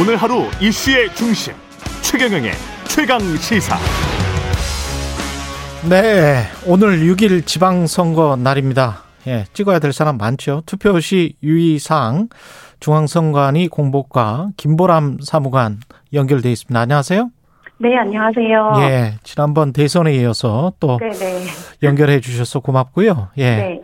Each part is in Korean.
오늘 하루 이슈의 중심 최경영의 최강 시사. 네, 오늘 6일 지방선거 날입니다. 예, 찍어야 될 사람 많죠. 투표 시 유의사항 중앙선관위 공보과 김보람 사무관 연결돼 있습니다. 안녕하세요. 네, 안녕하세요. 예, 지난번 대선에 이어서 또 네네. 연결해 주셔서 고맙고요. 예. 네.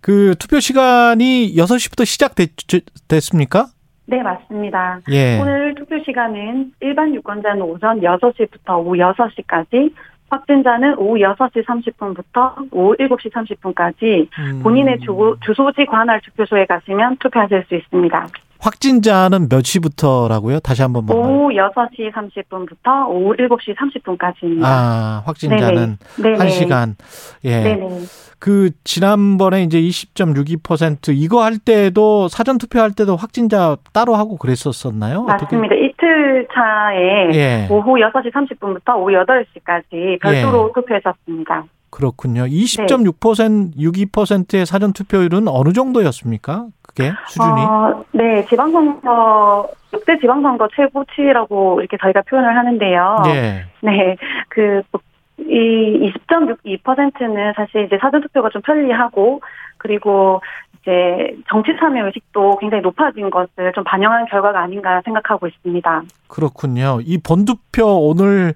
그 투표 시간이 6시부터 시작됐습니까? 네, 맞습니다. 예. 오늘 투표 시간은 일반 유권자는 오전 6시부터 오후 6시까지, 확진자는 오후 6시 30분부터 오후 7시 30분까지 음, 본인의 주, 주소지 관할 투표소에 가시면 투표하실 수 있습니다. 확진자는 몇 시부터라고요? 다시 한번 만 오후 6시 30분부터 오후 7시 30분까지입니다. 아, 확진자는 네네. 한 시간. 예. 네네. 그 지난번에 이제 20.62% 이거 할 때도 사전 투표할 때도 확진자 따로 하고 그랬었었나요? 맞습니다. 이틀 차에 예. 오후 6시 30분부터 오후 8시까지 별도로 투표했었습니다. 그렇군요. 20.6% 62%의 사전 투표율은 어느 정도였습니까? 그게 수준이? 어, 네, 지방선거, 역대 지방선거 최고치라고 이렇게 저희가 표현을 하는데요. 예. 네, 그, 이 20.62%는 사실 이제 사전 투표가 좀 편리하고, 그리고 이제 정치 참여 의식도 굉장히 높아진 것을 좀 반영한 결과가 아닌가 생각하고 있습니다. 그렇군요. 이 본투표 오늘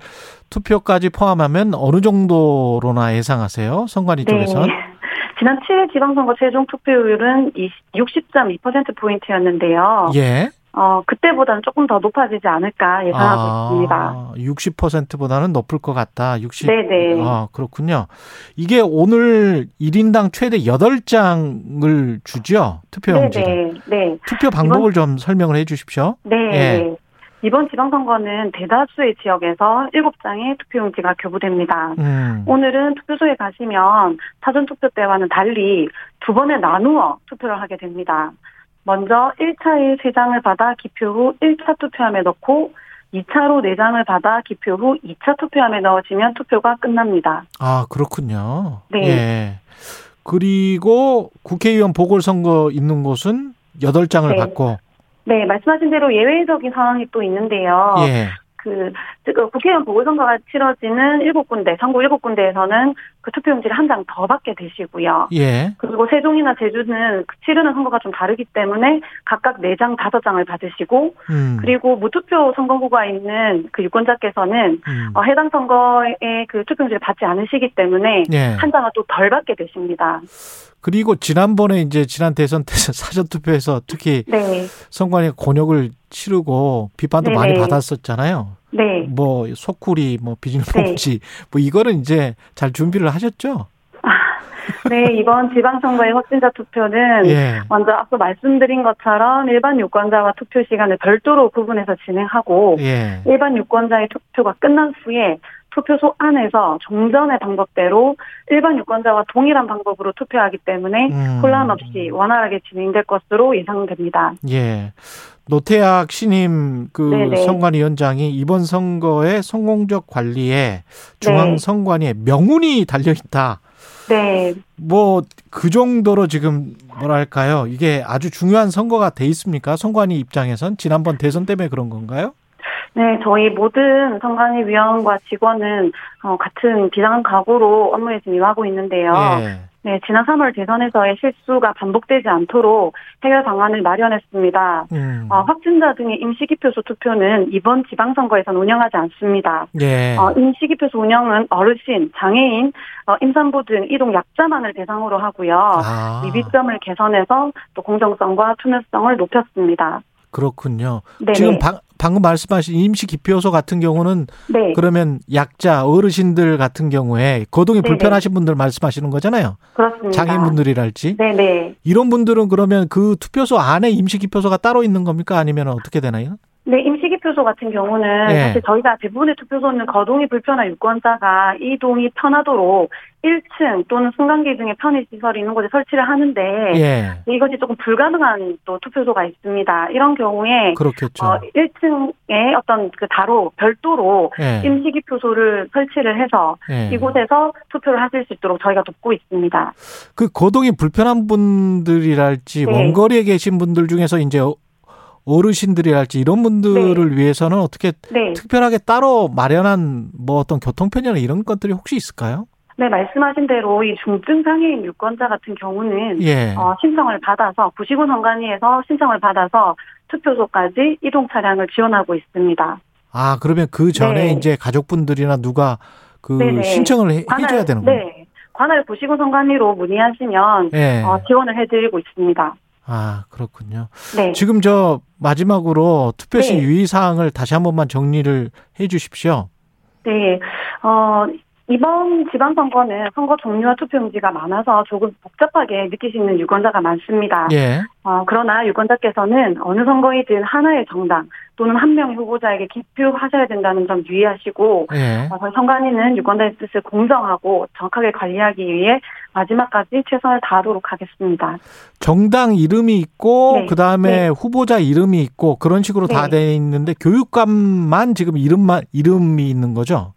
투표까지 포함하면 어느 정도로나 예상하세요? 선관위 쪽에서는? 네. 지난 7일 지방선거 최종 투표율은 60.2%포인트였는데요. 예. 어, 그때보다는 조금 더 높아지지 않을까 예상하고 있습니다. 60%보다는 높을 것 같다. 60. 네네. 아, 그렇군요. 이게 오늘 1인당 최대 8장을 주죠? 투표용지를. 네네. 네. 투표 방법을 좀 설명을 해 주십시오. 네. 예. 이번 지방선거는 대다수의 지역에서 7장의 투표용지가 교부됩니다. 음. 오늘은 투표소에 가시면 사전투표 때와는 달리 두 번에 나누어 투표를 하게 됩니다. 먼저 1차에 3장을 받아 기표 후 1차 투표함에 넣고 2차로 4장을 받아 기표 후 2차 투표함에 넣어지면 투표가 끝납니다. 아, 그렇군요. 네. 예. 그리고 국회의원 보궐선거 있는 곳은 8장을 네. 받고 네, 말씀하신 대로 예외적인 상황이 또 있는데요. 예. 그, 그 국회의원 보궐선거가 치러지는 7군데, 전국 7군데에서는 그 투표용지를 한 장 더 받게 되시고요. 예. 그리고 세종이나 제주는 그 치르는 선거가 좀 다르기 때문에 각각 4장, 5장을 받으시고, 음. 그리고 무투표 선거구가 있는 그 유권자께서는 음. 어, 해당 선거에 그 투표용지를 받지 않으시기 때문에 예. 한 장을 또 덜 받게 되십니다. 그리고 지난번에 이제 지난 대선 때 사전 투표에서 특히 네. 선관위 곤욕을 치르고 비판도 네네. 많이 받았었잖아요. 네. 뭐 소쿠리 뭐 비즈니스 네. 뭐 이거는 이제 잘 준비를 하셨죠? 네, 이번 지방선거의 확진자 투표는 예. 먼저 앞서 말씀드린 것처럼 일반 유권자와 투표 시간을 별도로 구분해서 진행하고 예. 일반 유권자의 투표가 끝난 후에 투표소 안에서 종전의 방법대로 일반 유권자와 동일한 방법으로 투표하기 때문에 음. 혼란 없이 원활하게 진행될 것으로 예상됩니다. 예. 노태학 신임 그 네네. 선관위원장이 이번 선거의 성공적 관리에 네. 중앙 선관위에 명운이 달려 있다. 네, 뭐 그 정도로 지금 뭐랄까요? 이게 아주 중요한 선거가 돼 있습니까? 선관위 입장에선 지난번 대선 때문에 그런 건가요? 네, 저희 모든 선관위 위원과 직원은 어, 같은 비상한 각오로 업무에 지금 임하고 있는데요. 예. 네, 지난 3월 대선에서의 실수가 반복되지 않도록 해결 방안을 마련했습니다. 음. 어, 확진자 등의 임시기표소 투표는 이번 지방선거에선 운영하지 않습니다. 예. 어, 임시기표소 운영은 어르신, 장애인, 어, 임산부 등 이동 약자만을 대상으로 하고요. 아. 미비점을 개선해서 또 공정성과 투명성을 높였습니다. 그렇군요. 네네. 지금 방, 방금 말씀하신 임시 기표소 같은 경우는 네, 그러면 약자 어르신들 같은 경우에 거동이 네네. 불편하신 분들 말씀하시는 거잖아요. 그렇습니다. 장애인분들이랄지 네네. 이런 분들은 그러면 그 투표소 안에 임시 기표소가 따로 있는 겁니까 아니면 어떻게 되나요? 네, 임시기표소 같은 경우는 예. 사실 저희가 대부분의 투표소는 거동이 불편한 유권자가 이동이 편하도록 1층 또는 승강기 등의 편의시설이 있는 곳에 설치를 하는데 예. 이것이 조금 불가능한 또 투표소가 있습니다. 이런 경우에 그렇겠죠. 어, 1층에 어떤 그 다로 별도로 예. 임시기표소를 설치를 해서 예. 이곳에서 투표를 하실 수 있도록 저희가 돕고 있습니다. 그 거동이 불편한 분들이랄지 네. 원거리에 계신 분들 중에서 이제 어- 어르신들이랄지 이런 분들을 네. 위해서는 어떻게 네. 특별하게 따로 마련한 뭐 어떤 교통편이나 이런 것들이 혹시 있을까요? 네, 말씀하신 대로 이 중증 장애인 유권자 같은 경우는 예. 어, 신청을 받아서 구시군 선관위에서 신청을 받아서 투표소까지 이동 차량을 지원하고 있습니다. 아, 그러면 그 전에 네. 이제 가족분들이나 누가 그 네네. 신청을 해, 해줘야 되는 거예요? 네. 관할 구시군 선관위로 문의하시면 예. 어, 지원을 해드리고 있습니다. 아, 그렇군요. 네. 지금 저 마지막으로 투표시 네. 유의사항을 다시 한 번만 정리를 해 주십시오. 네. 어, 이번 지방선거는 선거 종류와 투표용지가 많아서 조금 복잡하게 느끼시는 유권자가 많습니다. 예. 어, 그러나 유권자께서는 어느 선거이든 하나의 정당 또는 한 명의 후보자에게 기표하셔야 된다는 점 유의하시고 예. 어, 선관위는 유권자의 뜻을 공정하고 정확하게 관리하기 위해 마지막까지 최선을 다하도록 하겠습니다. 정당 이름이 있고 네. 그다음에 네. 후보자 이름이 있고 그런 식으로 다 네. 돼 있는데 교육감만 지금 이름만 이름이 있는 거죠?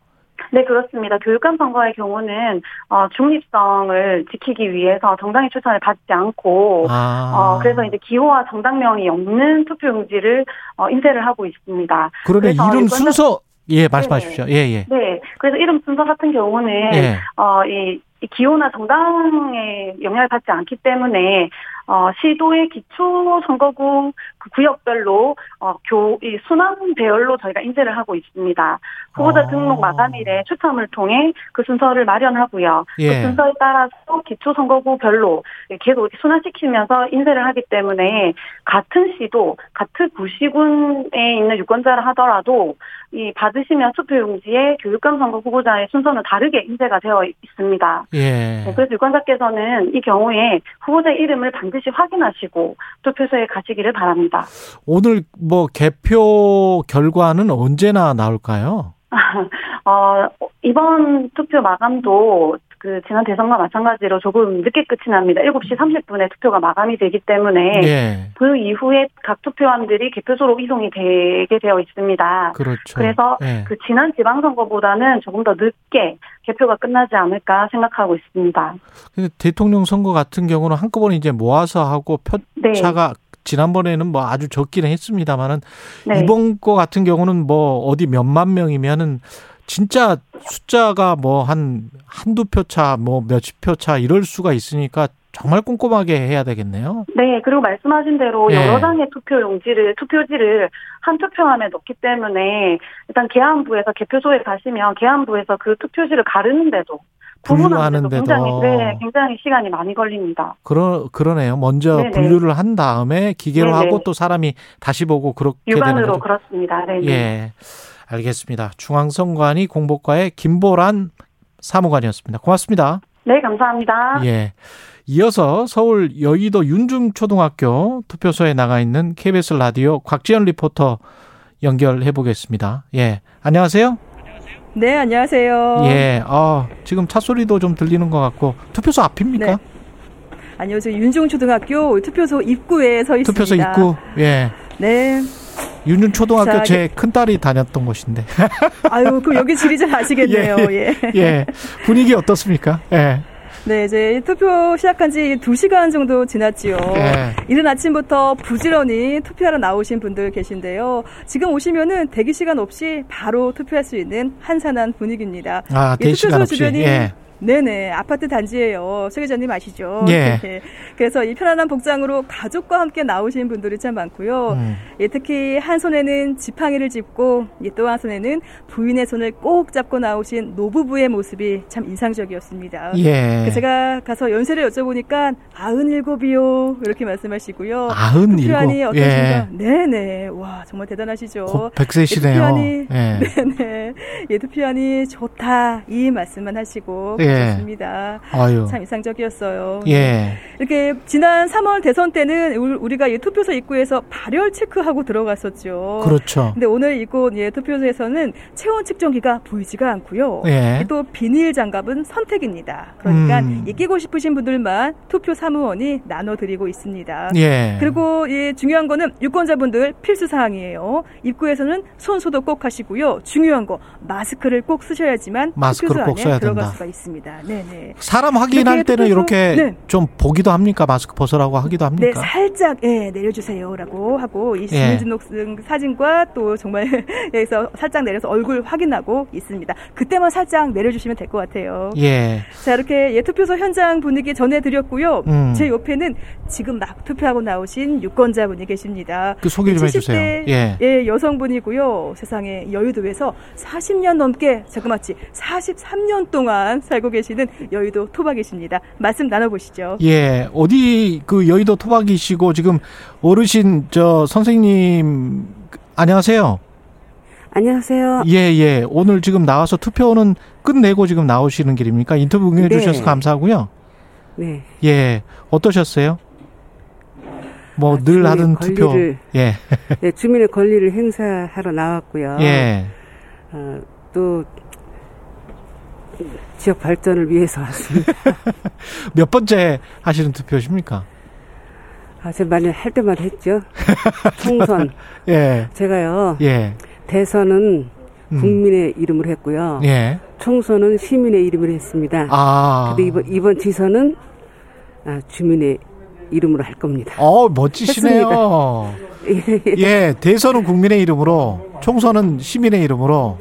네, 그렇습니다. 교육감 선거의 경우는 어, 중립성을 지키기 위해서 정당의 추천을 받지 않고 아. 어, 그래서 이제 기호와 정당명이 없는 투표용지를 어, 인쇄를 하고 있습니다. 그러면 이름 순서 예, 말씀하십시오. 예, 예. 네, 그래서 이름 순서 같은 경우는 예. 어, 이, 이 기호나 정당에 영향을 받지 않기 때문에 어, 시도의 기초 선거구 그 구역별로 어, 교, 이 순환 배열로 저희가 인쇄를 하고 있습니다. 후보자 아. 등록 마감일에 추첨을 통해 그 순서를 마련하고요. 그 예. 순서에 따라서 기초 선거구별로 계속 순환시키면서 인쇄를 하기 때문에 같은 시도, 같은 구시군에 있는 유권자를 하더라도 이 받으시면 투표용지에 교육감 선거 후보자의 순서는 다르게 인쇄가 되어 있습니다. 예. 네, 그래서 유권자께서는 이 경우에 후보자 이름을 반드시 확인하시고 투표소에 가시기를 바랍 니다. 오늘 뭐 개표 결과는 언제나 나올까요? 어, 이번 투표 마감도 그 지난 대선과 마찬가지로 조금 늦게 끝이 납니다. 7시 30분에 투표가 마감이 되기 때문에 예. 그 이후에 각 투표함들이 개표소로 이송이 되게 되어 있습니다. 그렇죠. 그래서 예. 그 지난 지방선거보다는 조금 더 늦게 개표가 끝나지 않을까 생각하고 있습니다. 근데 대통령 선거 같은 경우는 한꺼번에 이제 모아서 하고 네. 표차가 지난번에는 뭐 아주 적기는 했습니다만은 네. 이번 거 같은 경우는 뭐 어디 몇만 명이면은 진짜 숫자가 뭐 한 한두 표 차, 뭐 몇십 표 차 이럴 수가 있으니까 정말 꼼꼼하게 해야 되겠네요. 네, 그리고 말씀하신 대로 예. 여러 장의 투표 용지를, 투표지를 한 투표함에 넣기 때문에 일단 계안부에서 개표소에 가시면 계안부에서 그 투표지를 가르는데도 구 분류하는데도. 굉장히, 네, 굉장히 시간이 많이 걸립니다. 그러 그러네요. 먼저 네네. 분류를 한 다음에 기계로 네네. 하고 또 사람이 다시 보고 그렇게 되는 육안으로 거죠. 그렇습니다. 네. 네. 예. 알겠습니다. 중앙선관위 공보과의 김보란 사무관이었습니다. 고맙습니다. 네, 감사합니다. 예. 이어서 서울 여의도 윤중초등학교 투표소에 나가 있는 KBS 라디오 곽지연 리포터 연결해 보겠습니다. 예. 안녕하세요. 네, 안녕하세요. 예. 아, 지금 차 소리도 좀 들리는 것 같고 투표소 앞입니까? 네. 아니요, 저 윤중초등학교 투표소 입구에 서 있습니다. 투표소 입구. 예. 네. 윤중초등학교 자, 제 큰딸이 다녔던 곳인데. 아유, 그 여기 지리 잘 아시겠네요. 예. 예. 분위기 어떻습니까? 예. 네, 이제 투표 시작한 지 2시간 정도 지났지요. 예. 이른 아침부터 부지런히 투표하러 나오신 분들 계신데요. 지금 오시면은 대기 시간 없이 바로 투표할 수 있는 한산한 분위기입니다. 아, 이 대기 시간 없이. 주변이 예. 네네 아파트 단지예요. 소 기자님 아시죠? 예. 네. 그래서 이 편안한 복장으로 가족과 함께 나오신 분들이 참 많고요. 음. 예, 특히 한 손에는 지팡이를 짚고 예, 또한 손에는 부인의 손을 꼭 잡고 나오신 노부부의 모습이 참 인상적이었습니다. 예. 그래서 제가 가서 연세를 여쭤보니까 아흔일곱이요 이렇게 말씀하시고요. 아흔 투표하니 일곱. 어떠신가? 예. 네네. 와 정말 대단하시죠. 곧 100세시네요. 투표하니 예. 네네. 예, 투표하니 좋다 이 말씀만 하시고 예. 계셨습니다. 아유. 참 인상적이었어요. 예. 이렇게 지난 3월 대선 때는 우- 우리가 이 투표소 입구에서 발열 체크하고 들어갔었죠. 그렇죠. 근데 오늘 이곳 예, 투표소에서는 체온 측정기가 보이지가 않고요. 예. 또 비닐 장갑은 선택입니다. 그러니까 음. 이 끼고 싶으신 분들만 투표 사무원이 나눠드리고 있습니다. 예. 그리고 예, 중요한 거는 유권자분들 필수 사항이에요. 입구에서는 손 소독 꼭 하시고요. 중요한 거 마스크를 꼭 쓰셔야지만 마스크를 투표소 꼭 안에 써야 들어갈. 수가 있습니다. 네네. 사람 확인할 때는 이렇게 네. 좀 보기도 합니까? 마스크 벗으라고 하기도 합니까? 네, 살짝 예, 내려주세요라고 하고 이 예. 주민등록증 사진과 또 정말 여기서 살짝 내려서 얼굴 확인하고 있습니다. 그때만 살짝 내려주시면 될 것 같아요. 예. 자 이렇게 예, 투표소 현장 분위기 전해드렸고요. 음. 제 옆에는 지금 막 투표하고 나오신 유권자분이 계십니다. 그 소개 좀 해주세요. 70대 예. 예, 여성분이고요. 세상에 여의도에서 40년 넘게 자그마치 43년 동안 살고 계시는 여의도 토박이십니다. 말씀 나눠보시죠. 예, 어디 그 여의도 토박이시고 지금 어르신 저 선생님 안녕하세요. 안녕하세요. 예, 예. 오늘 지금 나와서 투표는 끝내고 지금 나오시는 길입니까? 인터뷰 응해 네. 주셔서 감사하고요. 네. 예. 어떠셨어요? 뭐 아, 늘 하던 투표. 예. 네, 주민의 권리를 행사하러 나왔고요. 예. 어, 또 지역 발전을 위해서 왔습니다. 몇 번째 하시는 투표십니까? 아, 제가 많이 할 때마다 했죠. 총선. 예. 제가요, 예. 대선은 음. 국민의 이름으로 했고요. 예. 총선은 시민의 이름으로 했습니다. 아. 근데 이번, 이번 지선은 아, 주민의 이름으로 할 겁니다. 어, 멋지시네요. 예, 대선은 국민의 이름으로, 총선은 시민의 이름으로,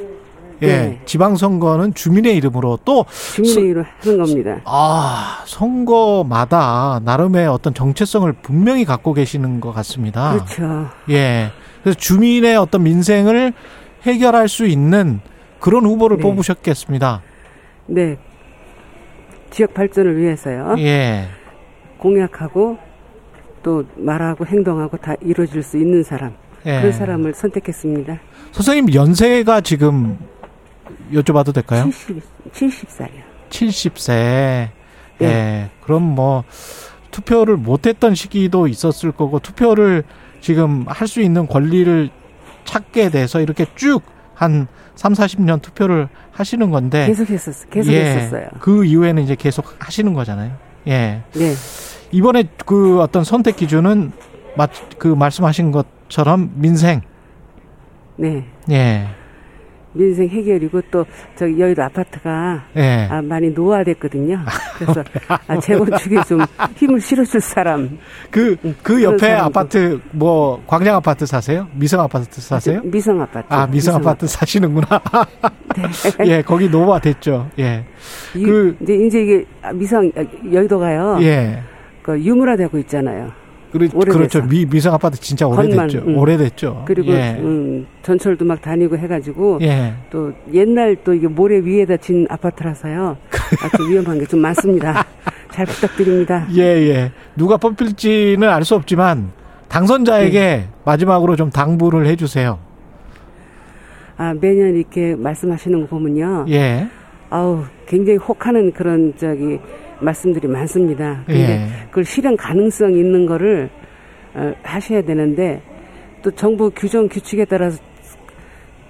예, 네. 지방선거는 주민의 이름으로 또, 주민의 수- 이름으로 하는 겁니다. 아, 선거마다 나름의 어떤 정체성을 분명히 갖고 계시는 것 같습니다. 그렇죠. 예. 그래서 주민의 어떤 민생을 해결할 수 있는 그런 후보를 네. 뽑으셨겠습니다. 네. 지역 발전을 위해서요. 예. 공약하고 또 말하고 행동하고 다 이루어질 수 있는 사람 예. 그런 사람을 선택했습니다. 선생님 연세가 지금 여쭤봐도 될까요? 70 70살이요. 70세. 네. 예. 그럼 뭐 투표를 못 했던 시기도 있었을 거고 투표를 지금 할 수 있는 권리를 찾게 돼서 이렇게 쭉 한 3, 40년 투표를 하시는 건데 계속 했었어. 계속 예. 했었어요. 그 이후에는 이제 계속 하시는 거잖아요. 예. 네. 이번에 그 어떤 선택 기준은 마, 그 말씀하신 것처럼 민생. 네. 예. 민생 해결이고 또 저기 여의도 아파트가 예. 아, 많이 노화됐거든요. 그래서 아, 재건축에 좀 힘을 실어줄 사람. 그, 그 그런 옆에. 아파트, 뭐, 광장 아파트 사세요? 미성 아파트 사세요? 미성 아파트. 아, 미성 아파트 사시는구나. 예, 거기 노화 됐죠. 예. 이- 그- 이제 이제 이게 아, 미성 아, 여의도가요. 예. 그 유물화되고 있잖아요. 그렇, 오래돼서. 그렇죠. 미, 미성 아파트 진짜 건만, 오래됐죠. 음. 오래됐죠. 그리고 예. 음, 전철도 막 다니고 해가지고 예. 또 옛날 또 이게 모래 위에다 진 아파트라서요. 아주 위험한 게 좀 많습니다. 잘 부탁드립니다. 예, 예. 누가 뽑힐지는 알 수 없지만 당선자에게 네. 마지막으로 좀 당부를 해주세요. 아, 매년 이렇게 말씀하시는 거 보면요. 예. 아우, 굉장히 혹하는 그런 저기 말씀들이 많습니다. 근데 예. 그걸 실현 가능성 있는 거를 어, 하셔야 되는데 또 정부 규정 규칙에 따라서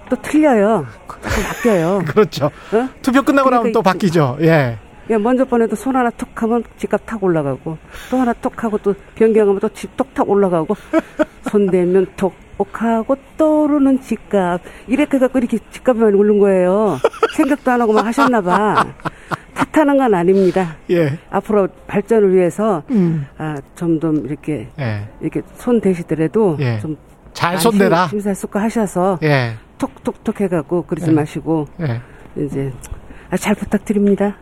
또 틀려요. 자꾸 바뀌어요. 그렇죠. 어? 투표 끝나고 나면 그러니까 또 이- 바뀌죠. 예. 야, 먼저 번에도 손 하나 툭 하면 집값 탁 올라가고, 또 하나 툭 하고 또 변경하면 또 집 톡 탁 올라가고, 손 대면 톡, 옥하고 떠오르는 집값. 이렇게 갖고 이렇게 집값이 많이 오른 거예요. 생각도 안 하고 막 하셨나 봐. 탓하는 건 아닙니다. 예. 앞으로 발전을 위해서, 음. 아, 좀더 이렇게, 예. 이렇게 손 대시더라도, 예. 좀. 잘 많이 손대라. 힘- 심사숙고 하셔서, 예. 톡톡톡 해갖고, 그러지 예. 마시고, 예. 이제, 아, 잘 부탁드립니다.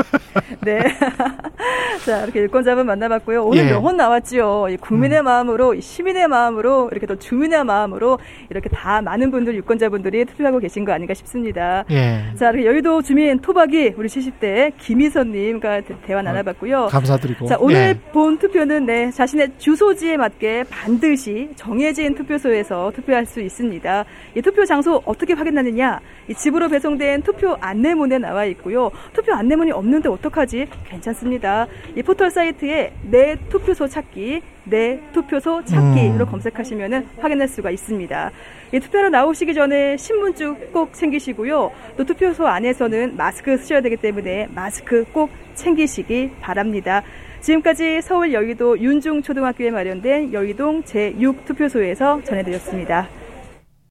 네. 자, 이렇게 유권자분 만나봤고요. 오늘 예. 음. 명언 나왔죠. 이 국민의 마음으로, 이 시민의 마음으로, 이렇게 또 주민의 마음으로, 이렇게 다 많은 분들, 유권자분들이 투표하고 계신 거 아닌가 싶습니다. 예. 자, 이렇게 여의도 주민 토박이 우리 70대 김희선님과 대- 대화 나눠봤고요. 감사드리고. 자, 오늘 예. 본 투표는 네, 자신의 주소지에 맞게 반드시 정해진 투표소에서 투표할 수 있습니다. 이 투표 장소 어떻게 확인하느냐? 이 집으로 배송된 투표 안내문에 나와 있고요. 투표 안내문이 없는데 어떡하지? 괜찮습니다. 이 포털 사이트에 내 투표소 찾기, 내 투표소 찾기로 음. 검색하시면 확인할 수가 있습니다. 이 투표로 나오시기 전에 신분증 꼭 챙기시고요. 또 투표소 안에서는 마스크 쓰셔야 되기 때문에 마스크 꼭 챙기시기 바랍니다. 지금까지 서울 여의도 윤중초등학교에 마련된 여의동 제6투표소에서 전해드렸습니다.